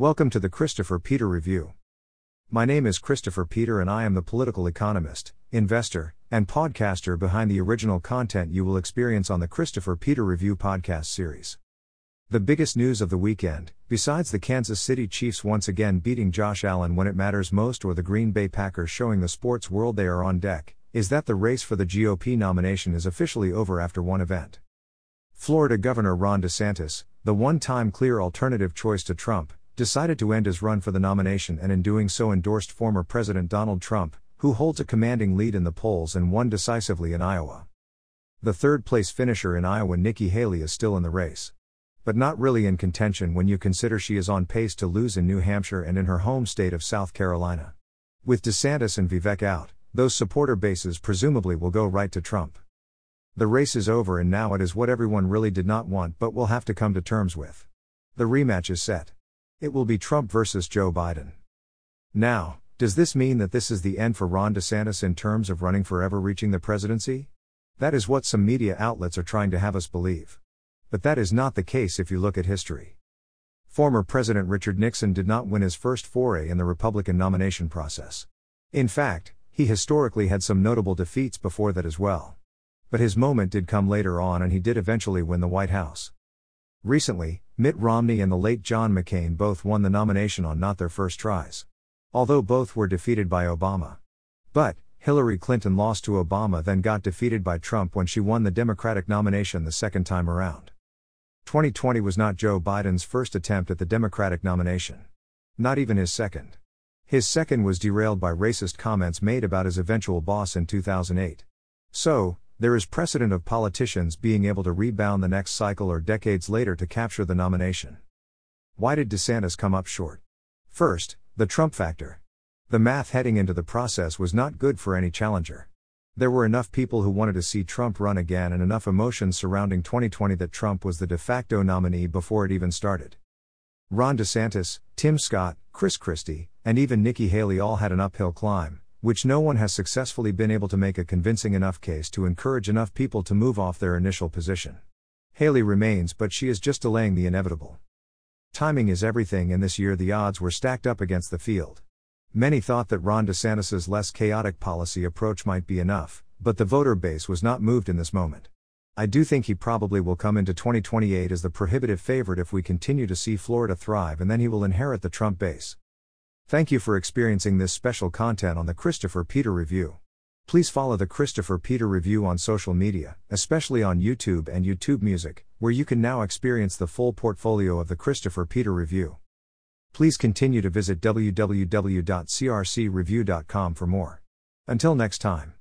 Welcome to the Christopher Peter Review. My name is Christopher Peter and I am the political economist, investor, and podcaster behind the original content you will experience on the Christopher Peter Review podcast series. The biggest news of the weekend, besides the Kansas City Chiefs once again beating Josh Allen when it matters most or the Green Bay Packers showing the sports world they are on deck, is that the race for the GOP nomination is officially over after one event. Florida Governor Ron DeSantis, the one time clear alternative choice to Trump, decided to end his run for the nomination and in doing so endorsed former President Donald Trump, who holds a commanding lead in the polls and won decisively in Iowa. The third place finisher in Iowa, Nikki Haley, is still in the race. But not really in contention when you consider she is on pace to lose in New Hampshire and in her home state of South Carolina. With DeSantis and Vivek out, those supporter bases presumably will go right to Trump. The race is over and now it is what everyone really did not want but will have to come to terms with. The rematch is set. It will be Trump versus Joe Biden. Now, does this mean that this is the end for Ron DeSantis in terms of running for ever reaching the presidency? That is what some media outlets are trying to have us believe. But that is not the case if you look at history. Former President Richard Nixon did not win his first foray in the Republican nomination process. In fact, he historically had some notable defeats before that as well. But his moment did come later on and he did eventually win the White House. Recently, Mitt Romney and the late John McCain both won the nomination on not their first tries. Although both were defeated by Obama. But, Hillary Clinton lost to Obama, then got defeated by Trump when she won the Democratic nomination the second time around. 2020 was not Joe Biden's first attempt at the Democratic nomination. Not even his second. His second was derailed by racist comments made about his eventual boss in 2008. So, there is precedent of politicians being able to rebound the next cycle or decades later to capture the nomination. Why did DeSantis come up short? First, the Trump factor. The math heading into the process was not good for any challenger. There were enough people who wanted to see Trump run again and enough emotions surrounding 2020 that Trump was the de facto nominee before it even started. Ron DeSantis, Tim Scott, Chris Christie, and even Nikki Haley all had an uphill climb, which no one has successfully been able to make a convincing enough case to encourage enough people to move off their initial position. Haley remains, but she is just delaying the inevitable. Timing is everything, and this year the odds were stacked up against the field. Many thought that Ron DeSantis' less chaotic policy approach might be enough, but the voter base was not moved in this moment. I do think he probably will come into 2028 as the prohibitive favorite if we continue to see Florida thrive, and then he will inherit the Trump base. Thank you for experiencing this special content on the Christopher Peter Review. Please follow the Christopher Peter Review on social media, especially on YouTube and YouTube Music, where you can now experience the full portfolio of the Christopher Peter Review. Please continue to visit www.crcreview.com for more. Until next time.